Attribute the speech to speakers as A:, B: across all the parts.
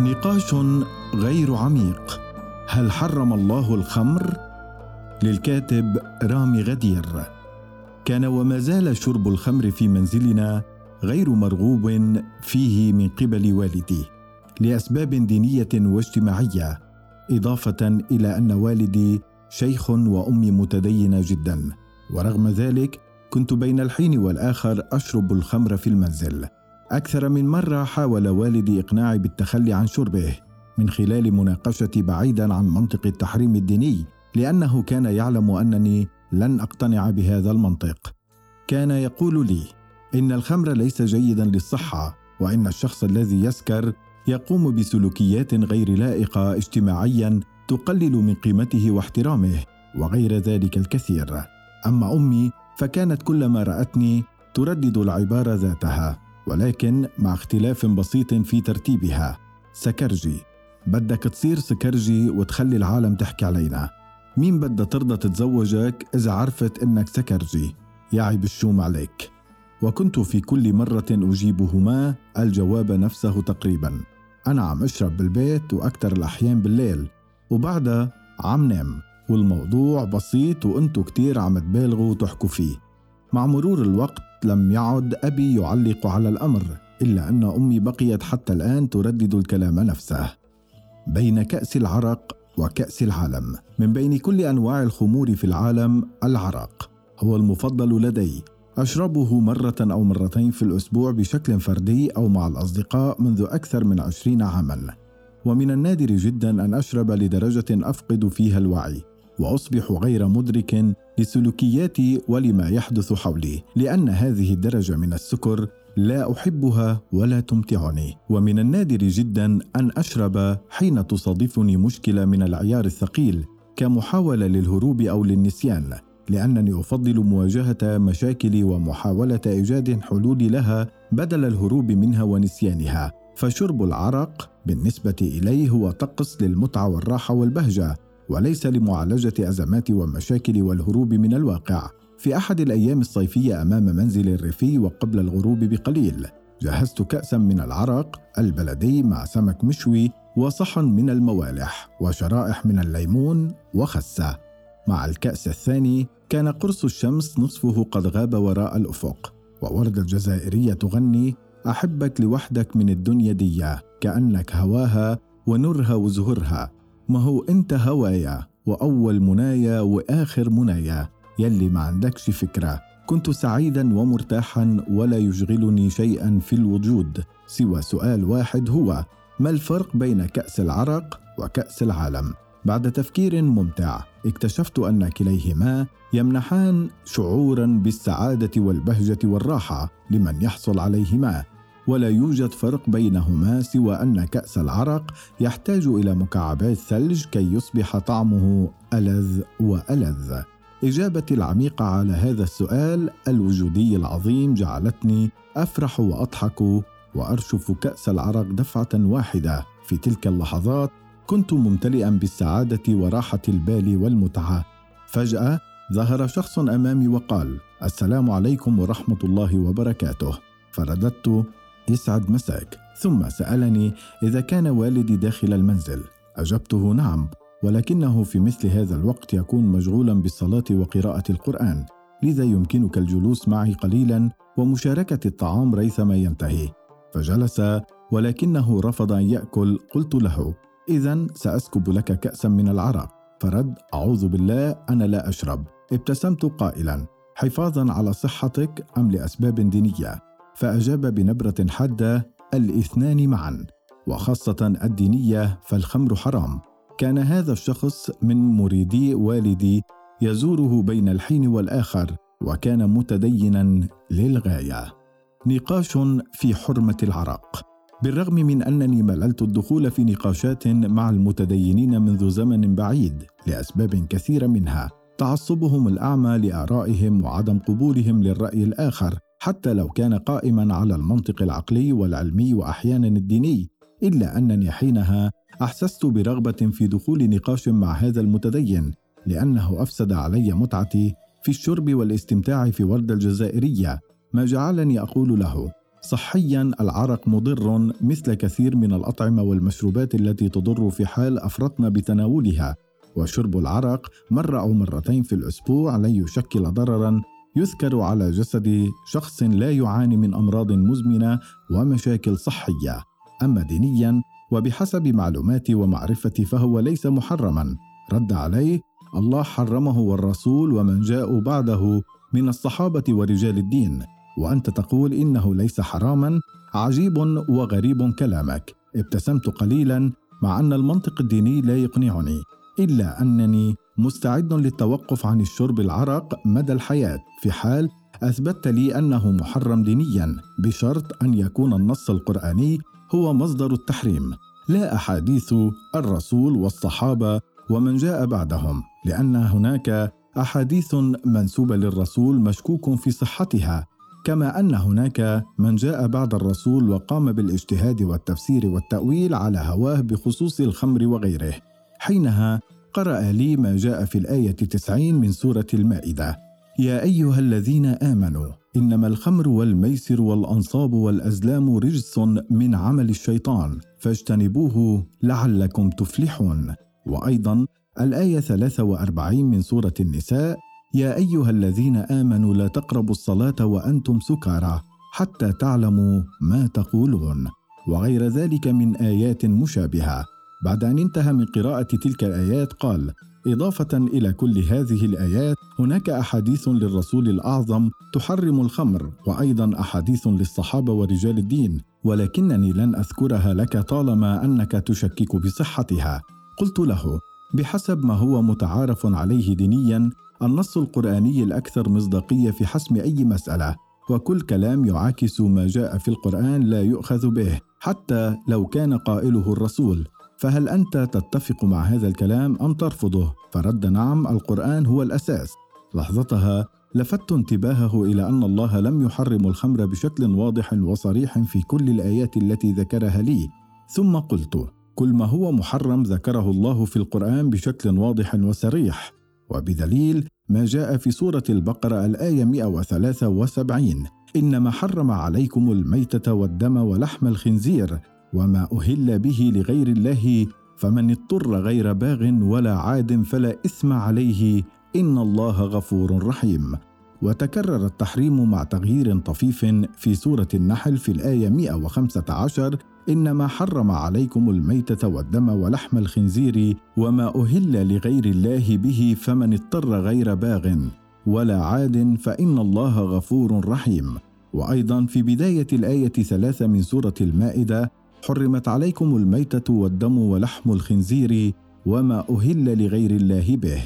A: نقاش غير عميق. هل حرم الله الخمر؟ للكاتب رامي غدير. كان وما زال شرب الخمر في منزلنا غير مرغوب فيه من قبل والدي لأسباب دينية واجتماعية إضافة إلى أن والدي شيخ وأمي متدينة جدا ورغم ذلك كنت بين الحين والآخر أشرب الخمر في المنزل. أكثر من مرة حاول والدي إقناعي بالتخلي عن شربه من خلال مناقشتي بعيدا عن منطق التحريم الديني لأنه كان يعلم أنني لن أقتنع بهذا المنطق. كان يقول لي إن الخمر ليس جيدا للصحة وإن الشخص الذي يسكر يقوم بسلوكيات غير لائقة اجتماعيا تقلل من قيمته واحترامه وغير ذلك الكثير. أما أمي فكانت كلما رأتني تردد العبارة ذاتها. ولكن مع اختلاف بسيط في ترتيبها. سكرجي. بدك تصير سكرجي وتخلي العالم تحكي علينا. مين بدها ترضى تتزوجك إذا عرفت إنك سكرجي؟ يعيب الشوم عليك. وكنت في كل مرة أجيبهما الجواب نفسه تقريبا. أنا عم أشرب بالبيت وأكثر الأحيان بالليل. وبعدها عم نام. والموضوع بسيط وأنتو كتير عم تبالغوا وتحكوا فيه. مع مرور الوقت لم يعد أبي يعلق على الأمر إلا أن أمي بقيت حتى الآن تردد الكلام نفسه. بين كأس العرق وكأس العالم من بين كل أنواع الخمور في العالم العرق هو المفضل لدي. أشربه مرة أو مرتين في الأسبوع بشكل فردي أو مع الأصدقاء منذ أكثر من عشرين عاما. ومن النادر جدا أن أشرب لدرجة أفقد فيها الوعي وأصبح غير مدرك لسلوكياتي ولما يحدث حولي لأن هذه الدرجة من السكر لا أحبها ولا تمتعني. ومن النادر جدا أن أشرب حين تصادفني مشكلة من العيار الثقيل كمحاولة للهروب أو للنسيان لأنني أفضل مواجهة مشاكلي ومحاولة إيجاد حلول لها بدل الهروب منها ونسيانها. فشرب العرق بالنسبة إليه هو طقس للمتعة والراحة والبهجة وليس لمعالجة أزمات ومشاكل والهروب من الواقع. في أحد الأيام الصيفية أمام منزل الريفي وقبل الغروب بقليل جهزت كاسا من العرق البلدي مع سمك مشوي وصحن من الموالح وشرائح من الليمون وخسة. مع الكأس الثاني كان قرص الشمس نصفه قد غاب وراء الأفق ووردة جزائرية تغني أحبك لوحدك من الدنيا دي كأنك هواها ونرها وزهرها. ما هو أنت هوايا وأول منايا وآخر منايا. يلي ما عندكش فكرة. كنت سعيدا ومرتاحا ولا يشغلني شيئا في الوجود سوى سؤال واحد هو ما الفرق بين كأس العرق وكأس العالم؟ بعد تفكير ممتع اكتشفت أن كليهما يمنحان شعورا بالسعادة والبهجة والراحة لمن يحصل عليهما. ولا يوجد فرق بينهما سوى أن كأس العرق يحتاج إلى مكعبات ثلج كي يصبح طعمه ألذ وألذ. اجابتي العميقه على هذا السؤال الوجودي العظيم جعلتني أفرح وأضحك وأرشف كأس العرق دفعة واحدة. في تلك اللحظات كنت ممتلئا بالسعادة وراحة البال والمتعة. فجأة ظهر شخص أمامي وقال السلام عليكم ورحمة الله وبركاته. فرددت يسعد مساك. ثم سألني إذا كان والدي داخل المنزل؟ أجبته نعم ولكنه في مثل هذا الوقت يكون مشغولا بالصلاة وقراءة القرآن. لذا يمكنك الجلوس معي قليلا ومشاركة الطعام ريثما ينتهي. فجلس ولكنه رفض أن يأكل. قلت له اذا سأسكب لك كاسا من العرق. فرد أعوذ بالله أنا لا أشرب. ابتسمت قائلا حفاظا على صحتك أم لأسباب دينية؟ فأجاب بنبرة حادة الاثنان معا. وخاصة الدينية فالخمر حرام. كان هذا الشخص من مريدي والدي يزوره بين الحين والآخر وكان متدينا للغاية. نقاش في حرمة العراق. بالرغم من أنني مللت الدخول في نقاشات مع المتدينين منذ زمن بعيد لأسباب كثيرة منها تعصبهم الأعمى لآرائهم وعدم قبولهم للرأي الآخر حتى لو كان قائما على المنطق العقلي والعلمي واحيانا الديني إلا أنني حينها أحسست برغبة في دخول نقاش مع هذا المتدين لأنه أفسد علي متعتي في الشرب والاستمتاع في ورده الجزائرية ما جعلني أقول له صحيا العرق مضر مثل كثير من الأطعمة والمشروبات التي تضر في حال أفرطنا بتناولها وشرب العرق مرة أو مرتين في الأسبوع لن يشكل ضررا يذكر على جسد شخص لا يعاني من أمراض مزمنة ومشاكل صحية أما دينيا وبحسب معلوماتي ومعرفتي فهو ليس محرما. رد عليه الله حرمه والرسول ومن جاءوا بعده من الصحابة ورجال الدين وأنت تقول إنه ليس حراما عجيب وغريب كلامك. ابتسمت قليلا مع أن المنطق الديني لا يقنعني إلا أنني مستعد للتوقف عن الشرب العرق مدى الحياة. في حال أثبتت لي أنه محرم دينيا بشرط أن يكون النص القرآني هو مصدر التحريم. لا أحاديث الرسول والصحابة ومن جاء بعدهم لأن هناك أحاديث منسوبة للرسول مشكوك في صحتها كما أن هناك من جاء بعد الرسول وقام بالاجتهاد والتفسير والتأويل على هواه بخصوص الخمر وغيره. حينها قرأ لي ما جاء في الآية 90 من سورة المائدة: يا أيها الذين آمنوا إنما الخمر والميسر والأنصاب والأزلام رجس من عمل الشيطان فاجتنبوه لعلكم تفلحون. وأيضا الآية 43 من سورة النساء: يا أيها الذين آمنوا لا تقربوا الصلاة وأنتم سكارى حتى تعلموا ما تقولون. وغير ذلك من آيات مشابهة. بعد أن انتهى من قراءة تلك الآيات قال إضافة إلى كل هذه الآيات هناك أحاديث للرسول الأعظم تحرم الخمر وأيضا أحاديث للصحابة ورجال الدين ولكنني لن أذكرها لك طالما أنك تشكك بصحتها. قلت له بحسب ما هو متعارف عليه دينيا النص القرآني الأكثر مصداقية في حسم أي مسألة وكل كلام يعاكس ما جاء في القرآن لا يؤخذ به حتى لو كان قائله الرسول. فهل أنت تتفق مع هذا الكلام أم ترفضه؟ فرد نعم القرآن هو الأساس. لحظتها لفت انتباهه إلى أن الله لم يحرم الخمر بشكل واضح وصريح في كل الآيات التي ذكرها لي. ثم قلت كل ما هو محرم ذكره الله في القرآن بشكل واضح وصريح. وبدليل ما جاء في سورة البقرة الآية 173 إنما حرم عليكم الميتة والدم ولحم الخنزير وما أهل به لغير الله فمن اضطر غير باغ ولا عاد فلا إثم عليه إن الله غفور رحيم. وتكرر التحريم مع تغيير طفيف في سورة النحل في الآية 115 إنما حرم عليكم الميتة والدم ولحم الخنزير وما أهل لغير الله به فمن اضطر غير باغ ولا عاد فإن الله غفور رحيم. وأيضا في بداية الآية ثلاثة من سورة المائدة حرمت عليكم الميتة والدم ولحم الخنزير وما أهل لغير الله به.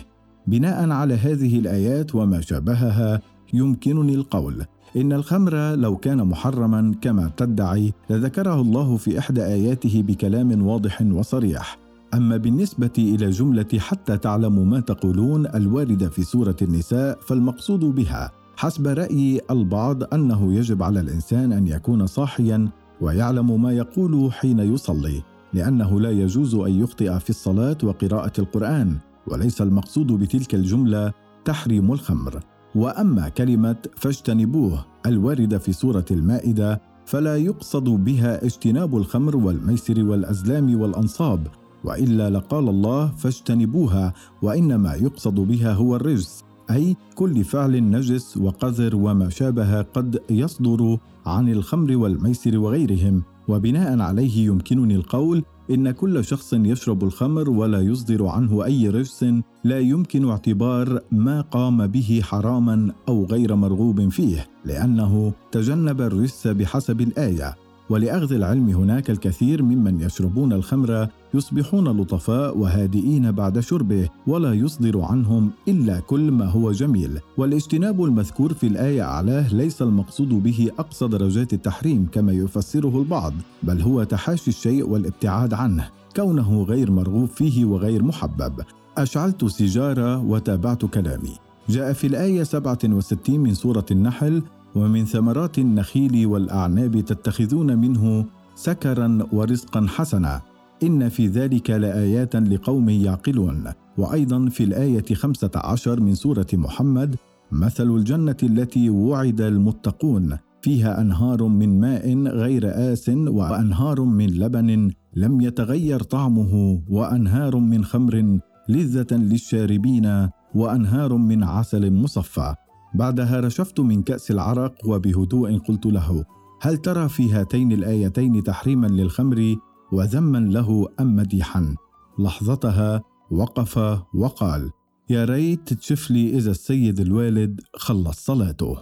A: بناء على هذه الآيات وما شابهها يمكنني القول إن الخمر لو كان محرما كما تدعي لذكره الله في إحدى آياته بكلام واضح وصريح. أما بالنسبة إلى جملة حتى تعلموا ما تقولون الواردة في سورة النساء فالمقصود بها حسب رأي البعض أنه يجب على الإنسان أن يكون صاحيا ويعلم ما يقول حين يصلي لأنه لا يجوز أن يخطئ في الصلاة وقراءة القرآن وليس المقصود بتلك الجملة تحريم الخمر. وأما كلمة فاجتنبوه الواردة في سورة المائدة فلا يقصد بها اجتناب الخمر والميسر والأزلام والأنصاب وإلا لقال الله فاجتنبوها وإنما يقصد بها هو الرجس أي كل فعل نجس وقذر وما شابه قد يصدر عن الخمر والميسر وغيرهم وبناء عليه يمكنني القول إن كل شخص يشرب الخمر ولا يصدر عنه أي رجس لا يمكن اعتبار ما قام به حراما أو غير مرغوب فيه لأنه تجنب الرجس بحسب الآية. ولأخذ العلم هناك الكثير ممن يشربون الخمر يصبحون لطفاء وهادئين بعد شربه ولا يصدر عنهم إلا كل ما هو جميل. والاجتناب المذكور في الآية أعلاه ليس المقصود به أقصى درجات التحريم كما يفسره البعض بل هو تحاشي الشيء والابتعاد عنه. كونه غير مرغوب فيه وغير محبب. أشعلت سيجارة وتابعت كلامي. جاء في الآية 67 من سورة النحل ومن ثمرات النخيل والأعناب تتخذون منه سكرا ورزقا حسنا. إن في ذلك لآيات لقوم يعقلون. وأيضا في الآية خمسة عشر من سورة محمد مثل الجنة التي وعد المتقون. فيها أنهار من ماء غير آس وأنهار من لبن لم يتغير طعمه وأنهار من خمر لذة للشاربين وأنهار من عسل مصفى. بعدها رشفت من كأس العرق وبهدوء قلت له هل ترى في هاتين الآيتين تحريما للخمر وذما له أم مديحا؟ لحظتها وقف وقال يا ريت تشوف لي إذا السيد الوالد خلص صلاته.